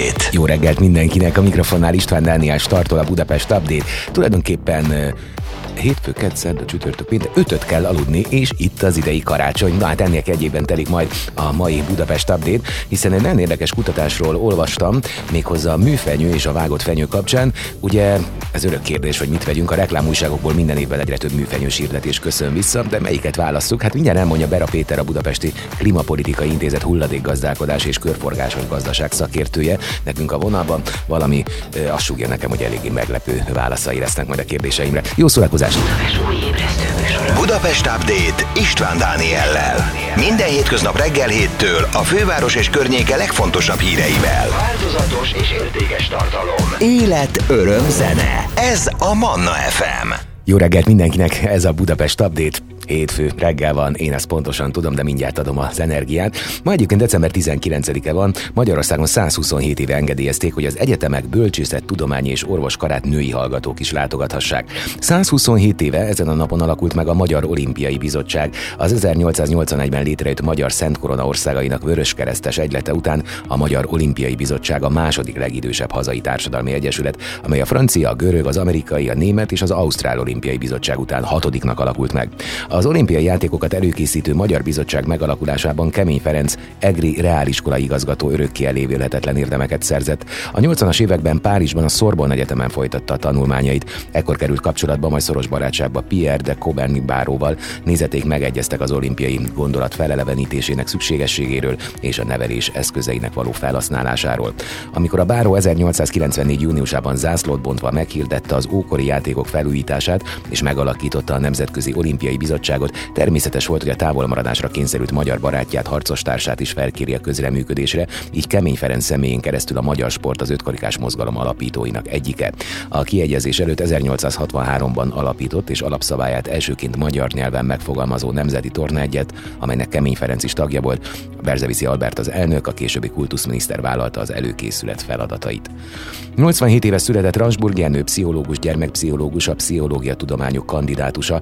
Update. Jó reggelt mindenkinek, a mikrofonnál István Dániel startol a Budapest Update. Tulajdonképpen hétfő, kedszed, a csütörtök, péntek, ötöt kell aludni, és itt az idei karácsony. Na hát ennek egyében telik majd a mai Budapest Update, hiszen egy nagyon érdekes kutatásról olvastam, méghozzá a műfenyő és a vágott fenyő kapcsán. Ugye ez örök kérdés, hogy mit vegyünk, a reklámújságokból minden évben egyre több műfenyős hirdetés köszön vissza, de melyiket válasszuk? Hát mindjárt elmondja Bera Péter, a Budapesti Klimapolitikai Intézet hulladékgazdálkodás és körforgásos gazdaság szakértője. Nekünk a vonalban valami azt súgja nekem, hogy eléggé meglepő válaszai lesznek majd a kérdéseimre. Jó szórakozás! Budapest Update István Dániellel. Minden hétköznap reggel héttől a főváros és környéke legfontosabb híreivel. Változatos és értékes tartalom. Élet, öröm, zene. Ez a Manna FM. Jó reggelt mindenkinek, ez a Budapest Update hétfő reggel van, én ezt pontosan tudom, de mindjárt adom az energiát. Ma egyébként december 19-e van, Magyarországon 127 éve engedélyezték, hogy az egyetemek bölcsészet, tudományi és orvoskarát női hallgatók is látogathassák. 127 éve ezen a napon alakult meg a Magyar Olimpiai Bizottság. Az 1881-ben létrejött Magyar Szent Korona országainak vöröskeresztes egylete után a Magyar Olimpiai Bizottság a második legidősebb hazai társadalmi egyesület, amely a francia, a görög, az amerikai, a német és az ausztrál olimpiai bizottság után hatodiknak alakult meg. A az olimpiai játékokat előkészítő Magyar Bizottság megalakulásában Kemény Ferenc Egri Reáliskola igazgató örökké elévülhetetlen érdemeket szerzett. A 80-as években Párizsban a Sorbonne Egyetemen folytatta a tanulmányait. Ekkor került kapcsolatba, majd szoros barátságba Pierre de Coberni báróval. Nézeték megegyeztek az olimpiai gondolat felelevenítésének szükségességéről és a nevelés eszközeinek való felhasználásáról. Amikor a báró 1894. júniusában zászlót bontva meghirdette az ókori játékok felújítását és megalakította a Nemzetközi Olimpiai Bizottság bizottságot, természetes volt, hogy a távolmaradásra kényszerült magyar barátját, harcostársát is felkéri a közreműködésre, így Kemény Ferenc személyén keresztül a magyar sport az ötkarikás mozgalom alapítóinak egyike. A kiegyezés előtt 1863-ban alapított és alapszabályát elsőként magyar nyelven megfogalmazó Nemzeti Tornaegyet, amelynek Kemény Ferenc is tagja volt, Berzeviszi Albert az elnök, a későbbi kultuszminiszter vállalta az előkészület feladatait. 87 éve született Ransburg Jenő, pszichológus, gyermekpszichológus, a pszichológia tudományok kandidátusa.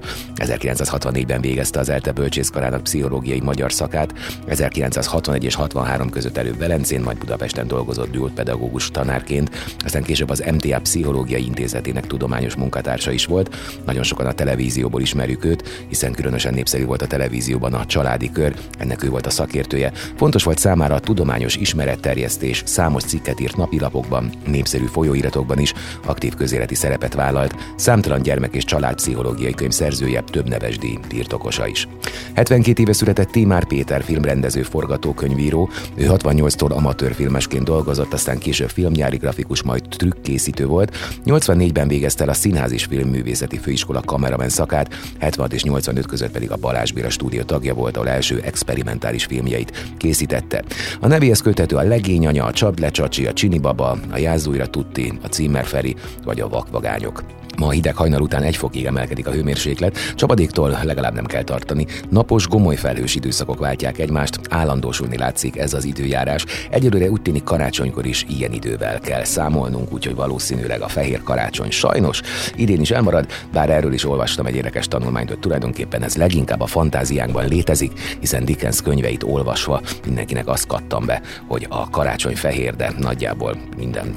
1964-ben végezte az ELTE bölcsészkarának pszichológiai magyar szakát. 1961 és 63 között előbb Velencén, majd Budapesten dolgozott pedagógus tanárként, aztán később az MTA Pszichológiai Intézetének tudományos munkatársa is volt. Nagyon sokan a televízióból ismerjük őt, hiszen különösen népszerű volt a televízióban a családi kör, ennek ő volt a szakértője. Fontos volt számára a tudományos ismeretterjesztés, számos cikket írt napilapokban, népszerű folyóiratokban is aktív közéleti szerepet vállalt, számtalan gyermek és családpszichológiai könyv szerzője, több neves díj birtokosa is. 72 éve született Tímár Péter filmrendező forgatókönyvíró, ő 68-tól amatőr filmesként dolgozott, aztán később filmnyári grafikus, majd trükkészítő volt. 84-ben végezte el a Színház és Filmművészeti Főiskola kameramen szakát, 76 és 85 között pedig a Balázs Béla stúdió tagja volt, ahol első experimentális filmjeit készítette. A nevéhez köthető a Legény anya, a Csaplecsacsi, a Csini Baba, a Jászújra Tutti, a Címer Feri vagy a Vakvagányok. Ma a hideg hajnal után egy fokig emelkedik a hőmérséklet, csapadéktól legalább nem kell tartani. Napos, gomoly felhős időszakok váltják egymást, állandósulni látszik ez az időjárás. Egyelőre úgy tűnik karácsonykor is ilyen idővel kell számolnunk, úgyhogy valószínűleg a fehér karácsony sajnos idén is elmarad, bár erről is olvastam egy érdekes tanulmányt, hogy tulajdonképpen ez leginkább a fantáziánkban létezik, hiszen Dickens könyveit olvasva mindenkinek azt kattam be, hogy a karácsony fehér, de nagyjából minden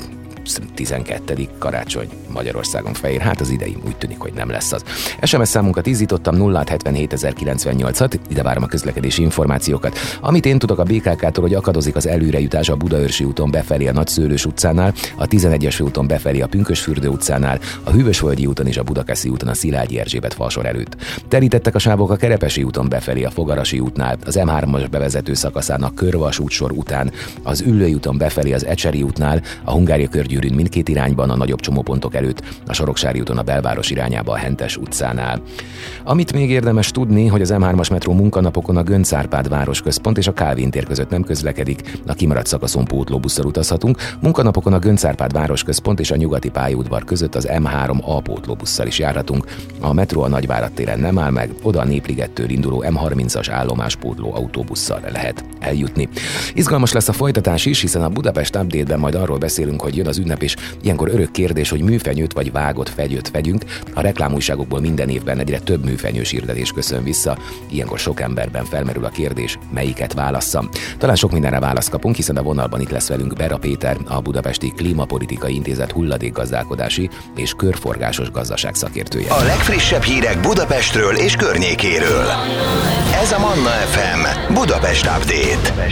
12. karácsony Magyarországon fehér. Hát az idei úgy tűnik, hogy nem lesz az. SMS számunkat ízítottam 077098-at, ide várom a közlekedési információkat. Amit én tudok a BKK-tól, hogy akadozik az előrejutás a Budaörsi úton befelé a Nagyszőlős utcánál, a 11-es úton befelé a Pünkösfürdő utcánál, a Hűvösvölgyi úton és a Budakeszi úton a Szilágyi Erzsébet falsor előtt. Terítettek a sávok a Kerepesi úton befelé a Fogarasi útnál, az M3-as bevezető szakaszán a Körvas útsor után, az Üllői úton befelé az Ecseri útnál, a Hungária körgyűrűn mindkét irányban a nagyobb csomópontok előtt, a Soroksári úton a belváros irányába a Hentes utcánál. Amit még érdemes tudni, hogy az M3-as metró munkanapokon a Göncárpád városközpont és a Kálvin tér között nem közlekedik, a kimaradt szakaszon pótlóbusszal utazhatunk, munkanapokon a Göncárpád városközpont és a nyugati pályaudvar között az M3A pótlóbusszal is járhatunk. A metró a Nagyvárad téren nem áll meg, oda a Népligettől induló M30-as állomáspótló autóbusszal lehet eljutni. Izgalmas lesz a folytatás is, hiszen a Budapest update-ben majd arról beszélünk, hogy jön az ünnep, és ilyenkor örök kérdés, hogy műfenyőt vagy vágott fegyőt vegyünk. A reklámújságokból minden évben egyre több műfenyős hirdetés köszön vissza. Ilyenkor sok emberben felmerül a kérdés, melyiket válasszam. Talán sok mindenre választ kapunk, hiszen a vonalban itt lesz velünk Bera Péter, a Budapesti Klímapolitikai Intézet hulladékgazdálkodási és körforgásos gazdaság szakértője. A legfrissebb hírek Budapestről és környékéről. Ez a Manna FM Budapest Update.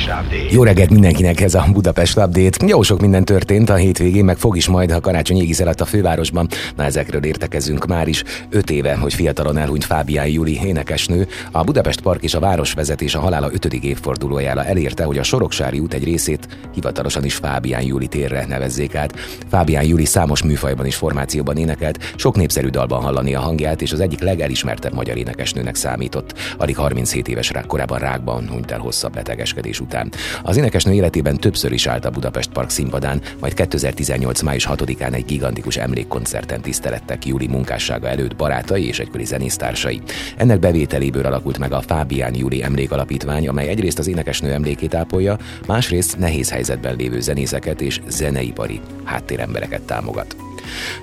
Jó reggelt mindenkinek ez a Budapest Update. Jó sok minden történt a hétvégén, meg fog is majd, ha karácsony égisz a fővárosban. Na ezekről értekezünk már is. Öt éve, hogy fiatalon elhunyt Fábián Juli énekesnő. A Budapest Park és a városvezetés a halála ötödik évfordulójára elérte, hogy a Soroksári út egy részét hivatalosan is Fábián Juli térre nevezzék át. Fábián Juli számos műfajban és formációban énekelt, sok népszerű dalban hallani a hangját, és az egyik legelismertebb magyar énekesnőnek számított. Alig 37 éves rá, korábban rákban hunyt el hosszabb betegeskedés után. Az énekesnő életében többször is állt a Budapest Park színpadán, majd 2018. május 6-án egy gigantikus emlékkoncerten tisztelettek Júli munkássága előtt barátai és egykori zenésztársai. Ennek bevételéből alakult meg a Fábián Júli Emlékalapítvány, amely egyrészt az énekesnő emlékét ápolja, másrészt nehéz helyzetben lévő zenészeket és zeneipari háttérembereket támogat.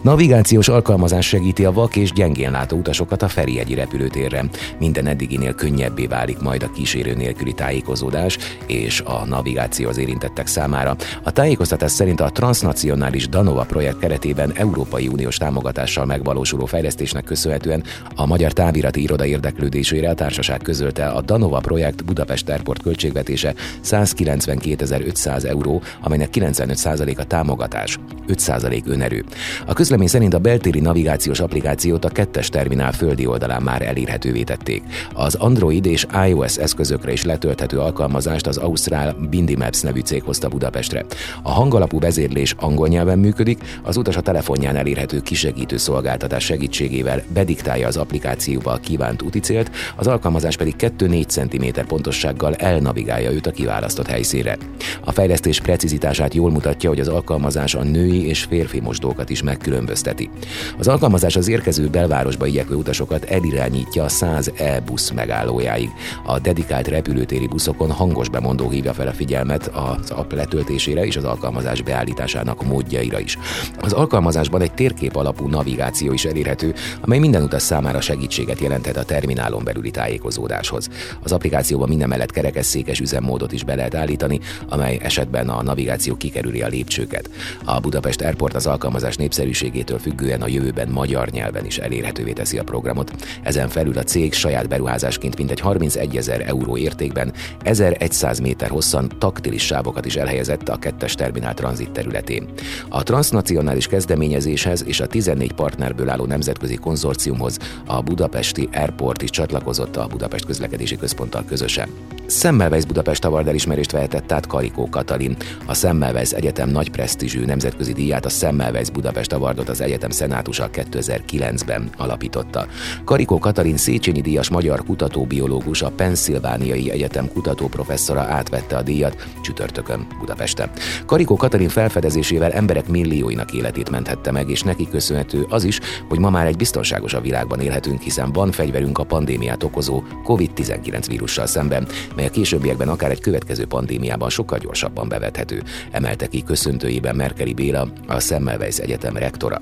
Navigációs alkalmazás segíti a vak és gyengén látó utasokat a Ferihegyi repülőtérre. Minden eddiginél könnyebbé válik majd a kísérő nélküli tájékozódás és a navigáció az érintettek számára. A tájékoztatás szerint a transnacionális Danova projekt keretében Európai Uniós támogatással megvalósuló fejlesztésnek köszönhetően a Magyar Távirati Iroda érdeklődésére a társaság közölte a Danova projekt Budapest Airport költségvetése 192.500 euró, amelynek 95% a támogatás, 5% önerő. A közlemény szerint a beltéri navigációs applikációt a kettes terminál földi oldalán már elérhetővé tették. Az Android és iOS eszközökre is letölthető alkalmazást az Ausztrál Bindi Maps nevű cég hozta Budapestre. A hangalapú vezérlés angol nyelven működik, az utas a telefonján elérhető kisegítő szolgáltatás segítségével bediktálja az applikációba a kívánt úticélt, az alkalmazás pedig 2-4 cm pontossággal elnavigálja őt a kiválasztott helyszínre. A fejlesztés precizitását jól mutatja, hogy az alkalmazás a női és férfi mosdókat is megkülönbözteti. Az alkalmazás az érkező belvárosba igyekvő utasokat elirányítja a 100 e-busz megállójáig. A dedikált repülőtéri buszokon hangos bemondó hívja fel a figyelmet az app letöltésére és az alkalmazás beállításának módjaira is. Az alkalmazásban egy térkép alapú navigáció is elérhető, amely minden utas számára segítséget jelenthet a terminálon belüli tájékozódáshoz. Az applikációban minden mellett kerekesszékes üzemmódot is be lehet állítani, amely esetben a navigáció kikerüli a lépcsőket. A Budapest Airport az alkalmazás népszerűségétől függően a jövőben magyar nyelven is elérhetővé teszi a programot. Ezen felül a cég saját beruházásként mintegy 31 ezer euró értékben 1100 méter hosszan taktilis sávokat is elhelyezett a kettes terminál tranzit területén. A transnacionális kezdeményezéshez és a 14 partnerből álló nemzetközi konzorciumhoz a budapesti Airport is csatlakozott a Budapest közlekedési központtal közösen. Semmelweis Budapest Award elismerést vehetett át Karikó Katalin. A Semmelweis Egyetem nagy presztízsű nemzetközi díját a Semmelweis Budapest Awardot az egyetem szenátusa 2009-ben alapította. Karikó Katalin Széchenyi díjas magyar kutatóbiológus, a Pennsylvániai Egyetem kutatóprofesszora átvette a díjat csütörtökön Budapesten. Karikó Katalin felfedezésével emberek millióinak életét menthette meg, és neki köszönhető az is, hogy ma már egy biztonságosabb világban élhetünk, hiszen van fegyverünk a pandémiát okozó COVID-19 vírussal szemben, mely a későbbiekben akár egy következő pandémiában sokkal gyorsabban bevethető, emelte ki köszöntőjében Merkeli Béla, a Semmelweis Egyetem rektora.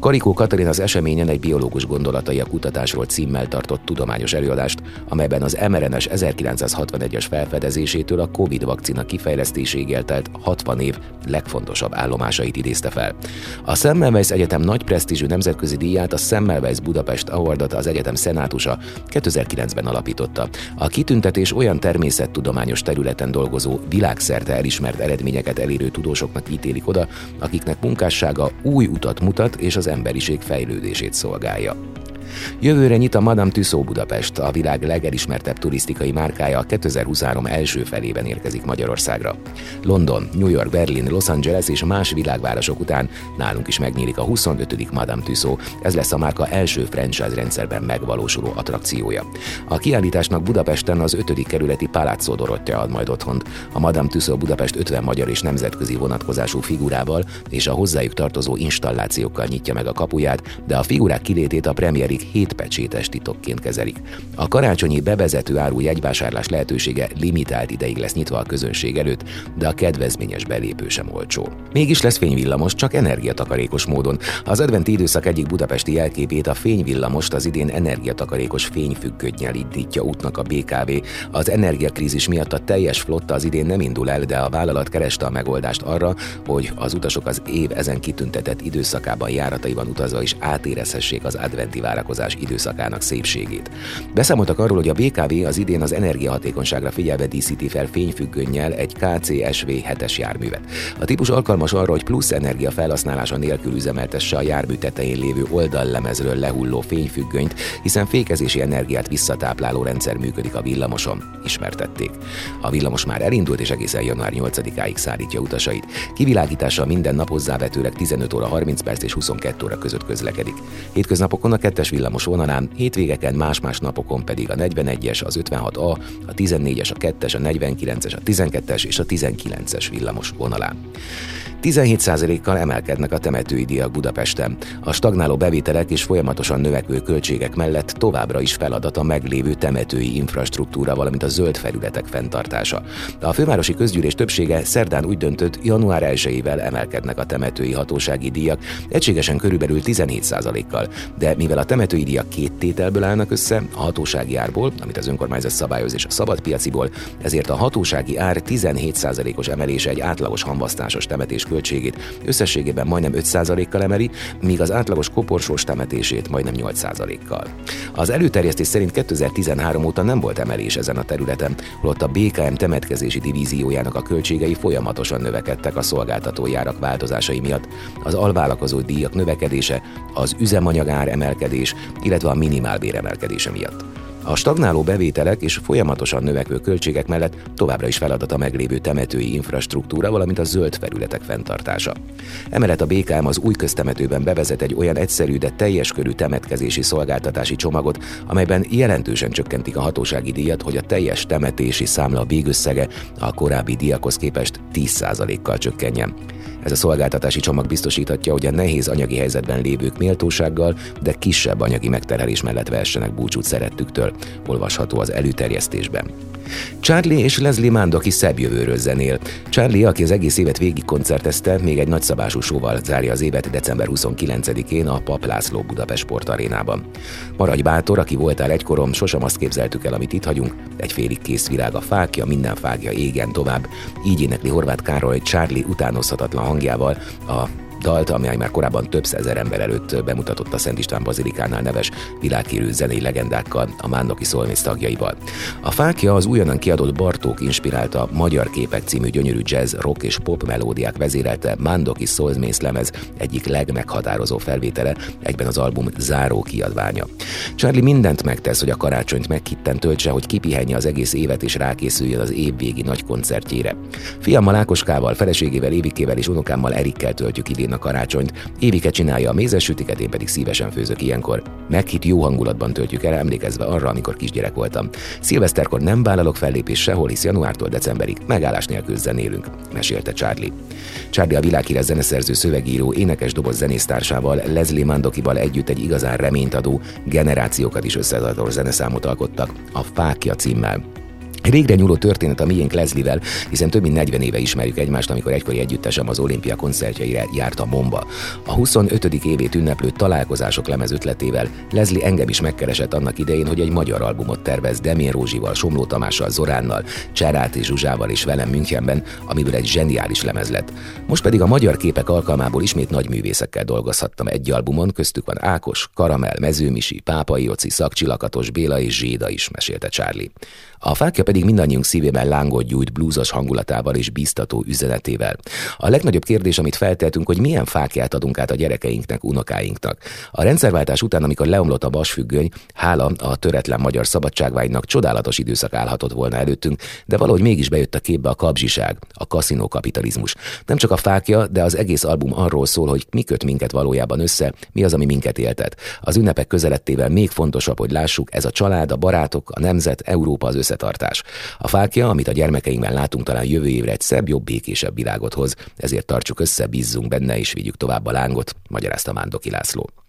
Karikó Katalin az eseményen egy biológus gondolatai a kutatásról címmel tartott tudományos előadást, amelyben az mRNS 1961-es felfedezésétől a COVID vakcina kifejlesztéséig eltelt 60 év legfontosabb állomásait idézte fel. A Semmelweis Egyetem nagy presztízsű nemzetközi díját a Semmelweis Budapest Awardot az egyetem szenátusa 2009-ben alapította. A kitüntetés olyan természettudományos területen dolgozó, világszerte elismert eredményeket elérő tudósoknak ítélik oda, akiknek munkássága új utat mutat és az emberiség fejlődését szolgálja. Jövőre nyit a Madame Tussauds Budapest, a világ legelismertebb turisztikai márkája a 2023 első felében érkezik Magyarországra. London, New York, Berlin, Los Angeles és más világvárosok után nálunk is megnyílik a 25. Madame Tussauds, ez lesz a márka első franchise rendszerben megvalósuló attrakciója. A kiállításnak Budapesten az 5. kerületi Palazzo Dorottya ad majd otthont. A Madame Tussauds Budapest 50 magyar és nemzetközi vonatkozású figurával és a hozzájuk tartozó installációkkal nyitja meg a kapuját, de a figurák kilétét a Premier hétpecsétes titokként kezelik. A karácsonyi bevezető áru jegyvásárlás lehetősége limitált ideig lesz nyitva a közönség előtt, de a kedvezményes belépő sem olcsó. Mégis lesz fényvillamos, csak energiatakarékos módon. Az adventi időszak egyik budapesti jelképét a fényvillamost az idén energiatakarékos fényfüggönyel indítja útnak a BKV. Az energiakrízis miatt a teljes flotta az idén nem indul el, de a vállalat kereste a megoldást arra, hogy az utasok az év ezen kitüntetett időszakában járataiban utazva is átérezhessék az adventi várakozás időszakának szépségét. Beszámoltak arról, hogy a BKV az idén az energiahatékonyságra figyelve díszíti fel fényfüggönnyel egy KCSV 7-es járművet. A típus alkalmas arra, hogy plusz energia felhasználása nélkül üzemeltesse a jármű tetején lévő oldallemezről lehulló fényfüggönyt, hiszen fékezési energiát visszatápláló rendszer működik a villamoson, ismertették. A villamos már elindult és egészen január 8-áig szállítja utasait. Kivilágítása minden nap hozzávetőleg 15 óra 30 perc és 22 óra között közlekedik. Hétköznapokon a kettes villamos vonalán, hétvégeken más-más napokon pedig a 41-es, az 56A, a 14-es, a 2-es, a 49-es, a 12-es és a 19-es villamos vonalán. 17%-kal emelkednek a temetői díjak Budapesten. A stagnáló bevételek és folyamatosan növekvő költségek mellett továbbra is feladat a meglévő temetői infrastruktúra, valamint a zöld felületek fenntartása. A fővárosi közgyűlés többsége szerdán úgy döntött, január 1-ével emelkednek a temetői hatósági díjak, egységesen körülbelül 17%-kal, de mivel a temetői díjak két tételből állnak össze, a hatósági árból, amit az önkormányzat szabályoz és a szabadpiaciból, ezért a hatósági ár 17%-os emelése egy átlagos hamvasztásos temetés költségét összességében majdnem 5%-kal emeli, míg az átlagos koporsós temetését majdnem 8%-kal. Az előterjesztés szerint 2013 óta nem volt emelés ezen a területen, holott a BKM temetkezési divíziójának a költségei folyamatosan növekedtek a szolgáltatójárak változásai miatt, az alvállalkozó díjak növekedése, az üzemanyagár emelkedés, illetve a minimálbér emelkedése miatt. A stagnáló bevételek és folyamatosan növekvő költségek mellett továbbra is feladat a meglévő temetői infrastruktúra, valamint a zöld felületek fenntartása. Emellett a BKM az új köztemetőben bevezet egy olyan egyszerű, de teljes körű temetkezési szolgáltatási csomagot, amelyben jelentősen csökkentik a hatósági díjat, hogy a teljes temetési számla végösszege a korábbi díjakhoz képest 10%-kal csökkenjen. Ez a szolgáltatási csomag biztosíthatja, hogy a nehéz anyagi helyzetben lévők méltósággal, de kisebb anyagi megterhelés mellett vehessenek búcsút szerettüktől, olvasható az előterjesztésben. Charlie és Leslie Mandoki szebb jövőről zenél. Charlie, aki az egész évet végig koncertezte, még egy nagyszabású sóval zárja az évet december 29-én a Pap László Budapest Sportarénában. Maradj bátor, aki voltál egykorom, sosem azt képzeltük el, amit itt hagyunk. Egy félig kész virág a fákja, minden fákja égen tovább. Így énekli Horváth Károly Charlie utánozhatatlan hangjával a dalt, amely már korábban több százezer ember előtt bemutatott a Szent István Bazilikánál neves világhírű zenei legendákkal, a Mándoki Szolmész tagjaival. A fákja az újonnan kiadott Bartók inspirálta Magyar Képek című gyönyörű jazz, rock és pop melódiák vezérelte Mándoki Szolmész lemez egyik legmeghatározó felvétele, egyben az album záró kiadványa. Charlie mindent megtesz, hogy a karácsonyt meghitten töltse, hogy kipihenje az egész évet és rákészüljön az évvégi nagy koncertjére. Fiammal Ákoskával, feleségével Évikével és unokámmal Erikkel töltjük idén a karácsonyt. Évike csinálja a mézes sütiket, én pedig szívesen főzök ilyenkor. Meghitt jó hangulatban töltjük el, emlékezve arra, amikor kisgyerek voltam. Szilveszterkor nem vállalok fellépés sehol, hisz januártól decemberig megállás nélkül zenélünk, mesélte Charlie. Charlie a világhíres zeneszerző szövegíró, énekes doboz zenésztársával, Leslie Mandokival együtt egy igazán reményt adó, generációkat is összetartó zeneszámot alkottak, a Fákja címmel. Régre nyúló történet a miénk Leslie-vel, hiszen több mint 40 éve ismerjük egymást, amikor egykori együttesem az olimpia koncertjeire járt a Momba. A 25. évét ünneplő találkozások lemez ötletével Leslie engem is megkeresett annak idején, hogy egy magyar albumot tervez Demén Rózsival, Somló Tamással, Zoránnal, Cseráti Zsuzsával és velem Münchenben, amiből egy zseniális lemez lett. Most pedig a magyar képek alkalmából ismét nagy művészekkel dolgozhattam egy albumon, köztük van Ákos, Karamel, Mezőmisi, Pápai Oci, Szakcsilakatos, Béla és Zséda is, mesélte Charlie. A fákja pedig mindannyiunk szívében lángot gyújt blúzos hangulatával és biztató üzenetével. A legnagyobb kérdés, amit feltehetünk, hogy milyen fákját adunk át a gyerekeinknek, unokáinknak. A rendszerváltás után, amikor leomlott a vasfüggöny, hála a töretlen magyar szabadságvágynak csodálatos időszak állhatott volna előttünk, de valahogy mégis bejött a képbe a kapzsiság, a kaszinó kapitalizmus. Nem csak a fákja, de az egész album arról szól, hogy mi köt minket valójában össze, mi az, ami minket éltet. Az ünnepek közelettével még fontosabb, hogy lássuk, ez a család, a barátok, a nemzet, Európa az összetartás. A fákja, amit a gyermekeinkben látunk, talán jövő évre egy szebb, jobb, békésebb világot hoz, ezért tartsuk össze, bízzunk benne és vigyük tovább a lángot, magyarázta Mándoki László.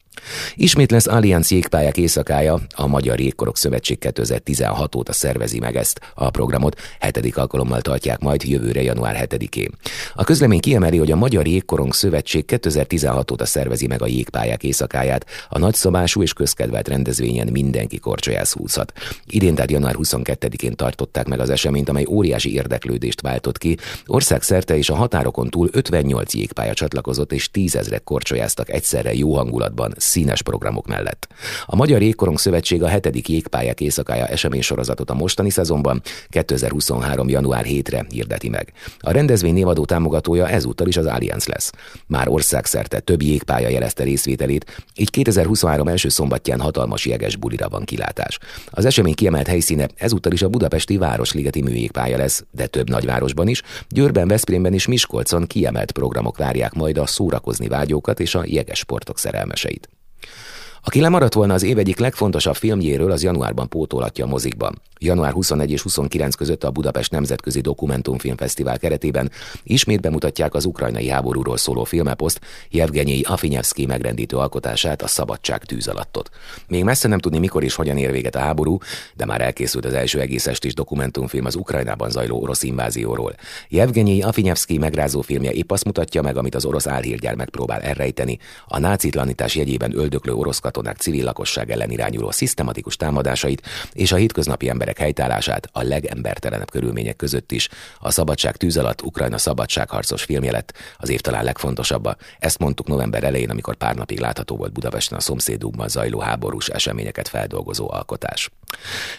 Ismét lesz Allianz jégpályák éjszakája, a Magyar Jégkorok Szövetség 2016 óta szervezi meg ezt a programot, hetedik alkalommal tartják majd jövőre január 7-én. A közlemény kiemeli, hogy a Magyar Jégkorong Szövetség 2016 óta szervezi meg a jégpályák éjszakáját, a nagyszabású és közkedvelt rendezvényen mindenki korcsolyász húzhat. Idén tehát január 22-én tartották meg az eseményt, amely óriási érdeklődést váltott ki. Országszerte és a határokon túl 58 jégpálya csatlakozott és tízezrek korcsolyáztak egyszerre jó hangulatban, színes programok mellett. A Magyar Jégkorong Szövetség a hetedik jégpályák éjszakája eseménysorozatot a mostani szezonban 2023. január 7-re hirdeti meg. A rendezvény névadó támogatója ezúttal is az Allianz lesz. Már országszerte több jégpálya jelezte részvételét, így 2023 első szombatján hatalmas jeges bulira van kilátás. Az esemény kiemelt helyszíne ezúttal is a budapesti Városligeti műjégpálya lesz, de több nagyvárosban is, Győrben, Veszprémben és Miskolcon kiemelt programok várják majd a szórakozni vágyókat és a jeges sportok szerelmeseit. Aki lemaradt volna az év egyik legfontosabb filmjéről, az januárban pótolatja a mozikban. Január 21 és 29 között a Budapest Nemzetközi Dokumentumfilmfesztivál keretében ismét bemutatják az ukrajnai háborúról szóló filmeposzt Jevgenyei Afinyevszki megrendítő alkotását, a Szabadság tűz alattot. Még messze nem tudni, mikor és hogyan ér véget a háború, de már elkészült az első egész estés dokumentumfilm az Ukrajnában zajló orosz invázióról. Jevgenyei Afinyevszki megrázó filmje épp azt mutatja meg, amit az orosz álhírgyár megpróbál elrejteni. A nácitlanítás jegyében öldöklő orosz katonák civil lakosság ellen irányuló szisztematikus támadásait és a hétköznapi emberek helytállását a legembertelenebb körülmények között is. A Szabadság tűz alatt Ukrajna szabadságharcos filmje lett az év talán legfontosabbba. Ezt mondtuk november elején, amikor pár napig látható volt Budapesten a szomszédunkban zajló háborús eseményeket feldolgozó alkotás.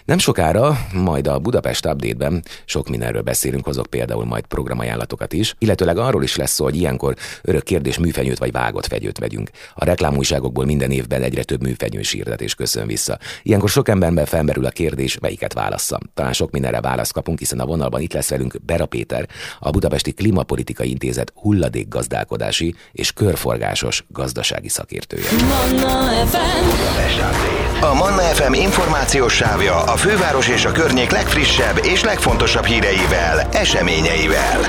Nem sokára, majd a Budapest Update-ben sok mindenről beszélünk, hozok például majd programajánlatokat is, illetőleg arról is lesz szó, hogy ilyenkor örök kérdés műfenyőt vagy vágott fegyőt vegyünk. A reklámújságokból minden évben egyre több műfenyős hirdetés köszön vissza. Ilyenkor sok emberben felmerül a kérdés, melyiket válasszam. Talán sok mindenre választ kapunk, hiszen a vonalban itt lesz velünk Bera Péter, a Budapesti Klimapolitikai Intézet hulladékgazdálkodási és körforgásos gazdasági szakértője. Manna FM. A Manna FM információs sávja a főváros és a környék legfrissebb és legfontosabb híreivel, eseményeivel.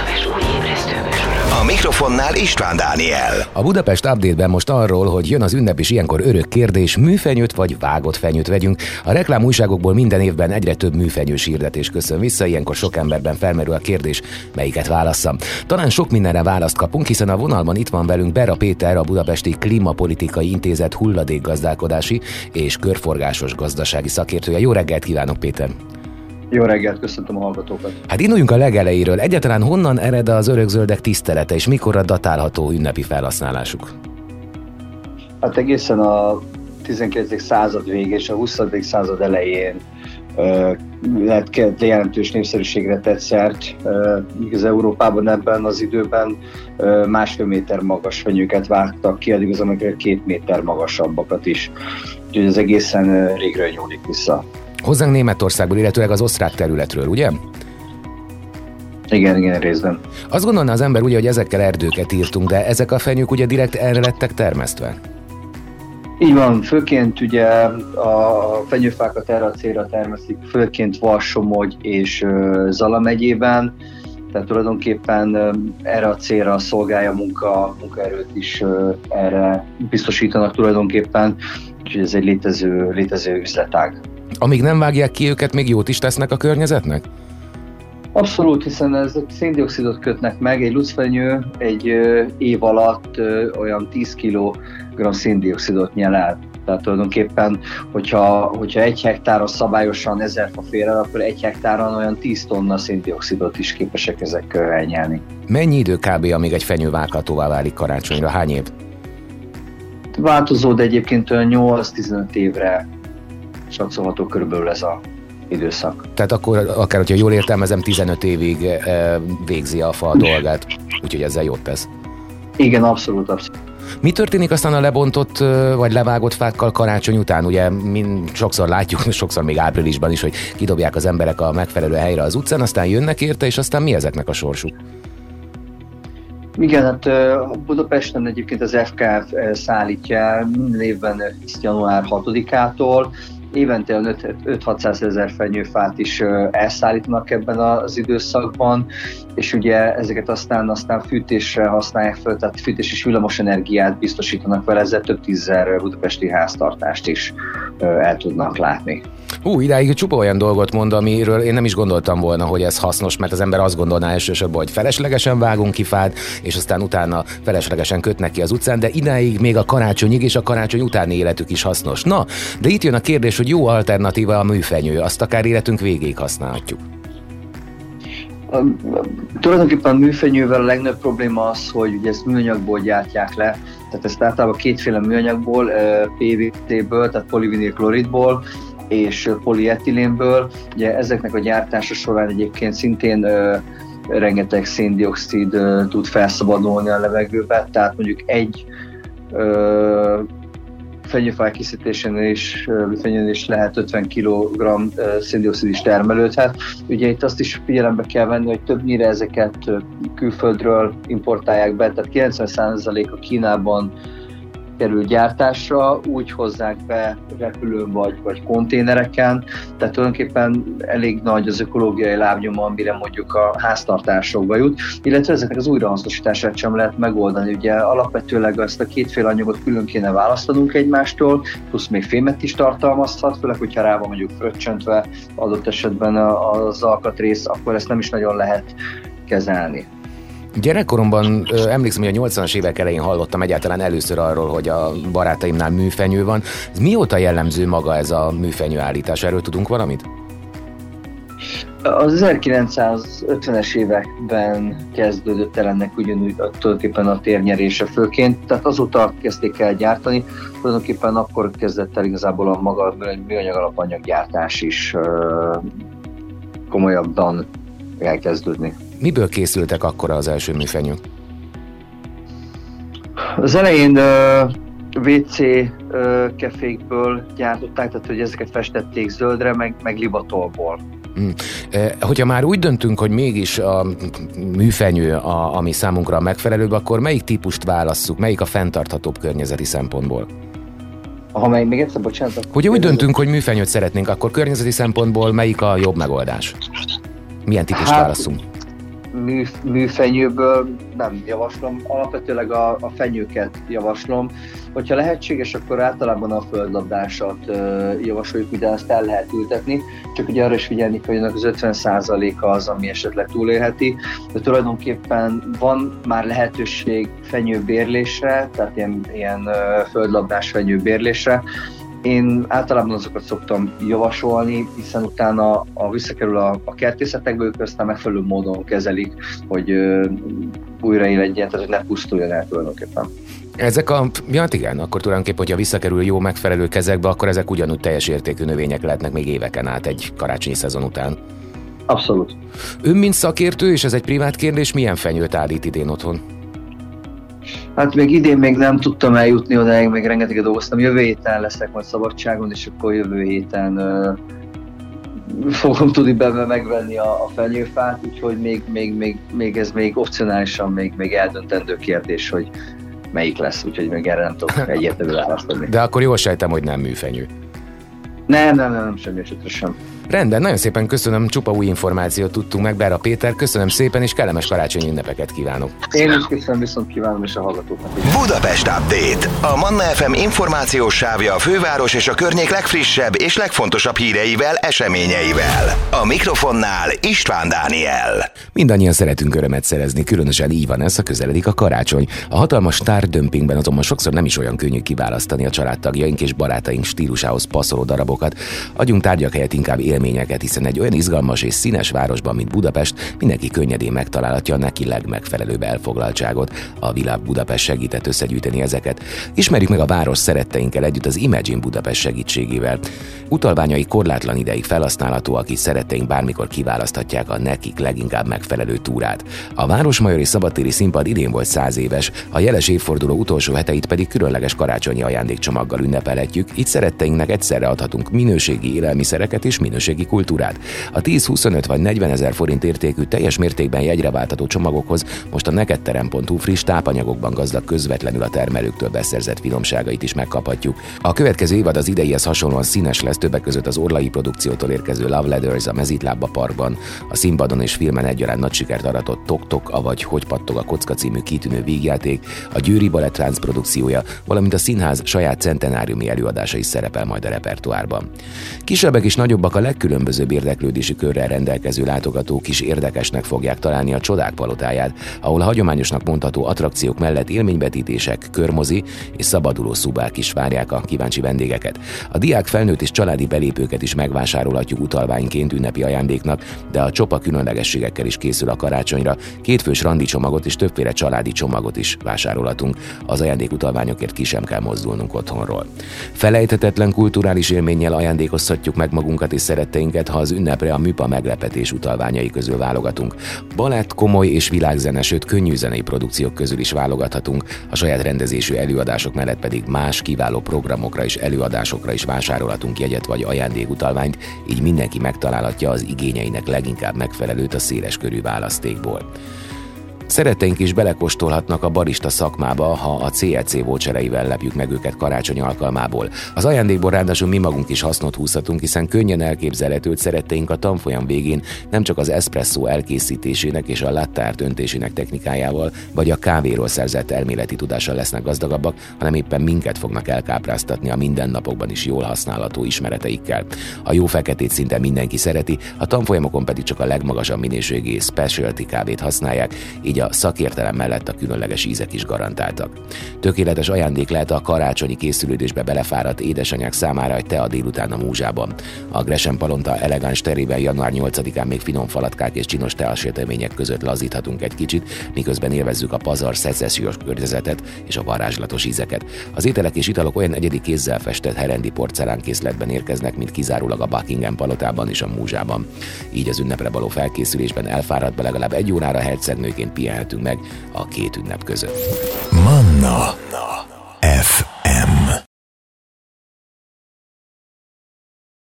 A mikrofonnál István Dániel. A Budapest Update-ben most arról, hogy jön az ünnep és ilyenkor örök kérdés, műfenyőt vagy vágott fenyőt vegyünk. A reklám újságokból minden évben egyre több műfenyős hirdetés köszön vissza, ilyenkor sok emberben felmerül a kérdés, melyiket válasszam. Talán sok mindenre választ kapunk, hiszen a vonalban itt van velünk Bera Péter, a Budapesti Klimapolitikai Intézet hulladékgazdálkodási és körforgásos gazdasági szakértője. Jó reggelt kívánok, Péter! Jó reggelt, köszöntöm a hallgatókat. Hát induljunk a legelejéről. Egyáltalán honnan ered az örökzöldek tisztelete, és mikorra datálható ünnepi felhasználásuk? Hát egészen a 19. század vége és a 20. század elején lehet jelentős népszerűségre tett szert. az Európában ebben az időben másfél méter magas fenyőket vágtak ki, addig az amikor két méter magasabbakat is. Úgyhogy ez egészen régről nyúlik vissza. Hozzánk Németországból, illetőleg az osztrák területről, ugye? Igen, igen, részben. Azt gondolna az ember ugye, hogy ezekkel erdőket írtunk, de ezek a fenyők ugye direkt erre lettek termesztve? Így van, főként ugye a fenyőfákat erre a célra termesztik, főként Varsomogy és Zala megyében, tehát tulajdonképpen erre a célra szolgálja munka, munkaerőt is erre biztosítanak tulajdonképpen, úgyhogy ez egy létező, létező üzletág. Amíg nem vágják ki őket, még jót is tesznek a környezetnek? Abszolút, hiszen ezek széndiokszidot kötnek meg, egy lucfenyő egy év alatt olyan 10 kg széndiokszidot nyel el. Tehát tulajdonképpen, hogyha, hogyha egy hektáron szabályosan ezer fa fér el, akkor egy hektáron olyan 10 tonna széndiokszidot is képesek ezek elnyelni. Mennyi idő kb. amíg egy fenyő vághatóvá válik karácsonyra? Hány év? Változó, de egyébként olyan 8-15 évre satszolható körülbelül ez a időszak. Tehát akkor, akár hogyha jól értelmezem, 15 évig e, végzi a fa a dolgát, úgyhogy ezzel jót tesz. Igen, abszolút, abszolút. Mi történik aztán a lebontott vagy levágott fákkal karácsony után? Ugye mind sokszor látjuk, sokszor még áprilisban is, hogy kidobják az emberek a megfelelő helyre az utcán, aztán jönnek érte, és aztán mi ezeknek a sorsuk? Igen, hát Budapesten egyébként az FKF szállítja minden évben január 6-ától, évente 5-600 ezer fenyőfát is elszállítanak ebben az időszakban, és ugye ezeket aztán, aztán fűtésre használják fel, tehát fűtés és villamos energiát biztosítanak vele, ezzel több tízzer budapesti háztartást is el tudnak látni. Ú, idáig csupa olyan dolgot mond, amiről én nem is gondoltam volna, hogy ez hasznos, mert az ember azt gondolná elsősorban, hogy feleslegesen vágunk ki fát, és aztán utána feleslegesen kötnek ki az utcán, de idáig még a karácsonyig és a karácsony utáni életük is hasznos. Na, de itt jön a kérdés, hogy jó alternatíva a műfenyő, azt akár életünk végéig használhatjuk. Tulajdonképpen a műfenyővel a legnagyobb probléma az, hogy ugye ezt műanyagból gyártják le, tehát ezt általában kétféle műanyagból, PVC-ből, tehát polivinilkloridból, és polietilénből. Ugye ezeknek a gyártása során egyébként szintén rengeteg széndiokszid tud felszabadulni a levegőbe, tehát mondjuk egy ö, fenyőfaj készítésénél is, fenyőnél is lehet 50 kg széndiokszid is termelődhet. Ugye itt azt is figyelembe kell venni, hogy többnyire ezeket külföldről importálják be, tehát 90% a Kínában kerül gyártásra, úgy hozzák be repülőn vagy, vagy konténereken, tehát tulajdonképpen elég nagy az ökológiai lábnyoma, amire mondjuk a háztartásokba jut, illetve ezeknek az újrahasznosítását sem lehet megoldani. Ugye alapvetőleg ezt a kétféle anyagot külön kéne választanunk egymástól, plusz még fémet is tartalmazhat, főleg, hogyha rá van mondjuk fröccsöntve adott esetben az alkatrész, akkor ezt nem is nagyon lehet kezelni. Gyerekkoromban ö, emlékszem, hogy a 80-as évek elején hallottam egyáltalán először arról, hogy a barátaimnál műfenyő van. Ez mióta jellemző maga ez a műfenyő állítás? Erről tudunk valamit? Az 1950-es években kezdődött el ennek ugyanúgy tulajdonképpen a térnyerése főként, tehát azóta kezdték el gyártani, tulajdonképpen akkor kezdett el igazából a maga műanyag alapanyaggyártás is komolyabban elkezdődni. Miből készültek akkor az első műfenyők? Az elején uh, WC uh, kefékből gyártották, tehát hogy ezeket festették zöldre, meg, meg libatolból. Hmm. Hogyha már úgy döntünk, hogy mégis a műfenyő, a, ami számunkra a megfelelőbb, akkor melyik típust válasszuk, melyik a fenntarthatóbb környezeti szempontból? Ha mely, még egyszer, bocsánat. Hogyha úgy döntünk, hogy műfenyőt szeretnénk, akkor környezeti szempontból melyik a jobb megoldás? Milyen típust hát, válaszunk? Mű, műfenyőből nem javaslom, alapvetőleg a, a fenyőket javaslom. Hogyha lehetséges, akkor általában a földlabdásat javasoljuk, ugye azt el lehet ültetni, csak ugye arra is figyelni hogy az 50%-a az, ami esetleg túlélheti, de tulajdonképpen van már lehetőség fenyőbérlésre, tehát ilyen, ilyen földlabdás fenyőbérlésre, én általában azokat szoktam javasolni, hiszen utána a visszakerül a, a kertészetekből, aztán megfelelő módon kezelik, hogy uh, újraéledjen, tehát hogy ne pusztuljon el tulajdonképpen. Ezek a, ja, hát igen, akkor tulajdonképpen, hogyha visszakerül jó megfelelő kezekbe, akkor ezek ugyanúgy teljes értékű növények lehetnek még éveken át egy karácsonyi szezon után. Abszolút. Ön, mint szakértő, és ez egy privát kérdés, milyen fenyőt állít idén otthon? Hát még idén még nem tudtam eljutni odáig, még rengeteget dolgoztam. Jövő héten leszek majd szabadságon, és akkor jövő héten uh, fogom tudni benne megvenni a, a fenyőfát, úgyhogy még, még, még, még ez még opcionálisan még, még eldöntendő kérdés, hogy melyik lesz, úgyhogy még erre nem tudok egyértelmű választ adni. De akkor jól sejtem, hogy nem műfenyő. Nem, nem, nem, nem semmi esetre sem. Rendben, nagyon szépen köszönöm, csupa új információt tudtunk meg, Bára Péter, köszönöm szépen, és kellemes karácsonyi ünnepeket kívánok. Én is köszönöm, viszont kívánom, és a hallgatóknak. Budapest Update, a Manna FM információs sávja a főváros és a környék legfrissebb és legfontosabb híreivel, eseményeivel. A mikrofonnál István Dániel. Mindannyian szeretünk örömet szerezni, különösen így van ez, a közeledik a karácsony. A hatalmas dömpingben azonban sokszor nem is olyan könnyű kiválasztani a családtagjaink és barátaink stílusához passzoló darabokat. Adjunk tárgyak helyett inkább élményeket, hiszen egy olyan izgalmas és színes városban, mint Budapest, mindenki könnyedén megtalálhatja neki legmegfelelőbb elfoglaltságot. A Világ Budapest segített összegyűjteni ezeket. Ismerjük meg a város szeretteinkkel együtt az Imagine Budapest segítségével. Utalványai korlátlan ideig felhasználhatóak, így szeretteink bármikor kiválaszthatják a nekik leginkább megfelelő túrát. A Városmajori Szabadtéri Színpad idén volt száz éves, a jeles évforduló utolsó heteit pedig különleges karácsonyi ajándékcsomaggal ünnepelhetjük, így szeretteinknek egyszerre adhatunk minőségi élelmiszereket és minőségi minőségi kultúrát. A 10-25 vagy 40 ezer forint értékű teljes mértékben jegyre váltató csomagokhoz most a nekedterem.hu friss tápanyagokban gazdag közvetlenül a termelőktől beszerzett finomságait is megkaphatjuk. A következő évad az ideihez hasonlóan színes lesz többek között az Orlai produkciótól érkező Love Letters a Mezitlábba Parkban, a színpadon és filmen egyaránt nagy sikert aratott Tok Tok, avagy Hogy pattog a kocka című kitűnő vígjáték, a Győri Balett produkciója, valamint a színház saját centenáriumi előadása is szerepel majd a repertoárban. Kisebbek és nagyobbak a legkülönbözőbb érdeklődési körrel rendelkező látogatók is érdekesnek fogják találni a csodák palotáját, ahol a hagyományosnak mondható attrakciók mellett élményvetítések, körmozi és szabaduló szubák is várják a kíváncsi vendégeket. A diák felnőtt és családi belépőket is megvásárolhatjuk utalványként ünnepi ajándéknak, de a csopa különlegességekkel is készül a karácsonyra, kétfős randi csomagot és többféle családi csomagot is vásárolhatunk. Az ajándékutalványokért ki sem kell mozdulnunk otthonról. Felejthetetlen kulturális élménnyel ajándékozhatjuk meg magunkat és szeretteinket, ha az ünnepre a műpa meglepetés utalványai közül válogatunk. Balett, komoly és világzene, sőt könnyű zenei produkciók közül is válogathatunk, a saját rendezésű előadások mellett pedig más kiváló programokra és előadásokra is vásárolhatunk jegyet vagy ajándékutalványt, így mindenki megtalálhatja az igényeinek leginkább megfelelőt a széleskörű választékból. Szeretteink is belekóstolhatnak a barista szakmába, ha a CLC vouchereivel lepjük meg őket karácsony alkalmából. Az ajándékból ráadásul mi magunk is hasznot húzhatunk, hiszen könnyen elképzelhető, hogy szeretteink a tanfolyam végén nem csak az espresso elkészítésének és a latte öntésének technikájával, vagy a kávéról szerzett elméleti tudással lesznek gazdagabbak, hanem éppen minket fognak elkápráztatni a mindennapokban is jól használható ismereteikkel. A jó feketét szinte mindenki szereti, a tanfolyamokon pedig csak a legmagasabb minőségi specialty kávét használják, így így a szakértelem mellett a különleges ízek is garantáltak. Tökéletes ajándék lehet a karácsonyi készülődésbe belefáradt édesanyák számára egy tea délután a múzsában. A Gresham Palonta elegáns terében január 8-án még finom falatkák és csinos teasértemények között lazíthatunk egy kicsit, miközben élvezzük a pazar szecessziós környezetet és a varázslatos ízeket. Az ételek és italok olyan egyedi kézzel festett herendi porcelánkészletben érkeznek, mint kizárólag a Buckingham palotában és a múzsában. Így az ünnepre való felkészülésben elfáradt be legalább egy órára hercegnőként pihenhetünk meg a két ünnep között. Manna FM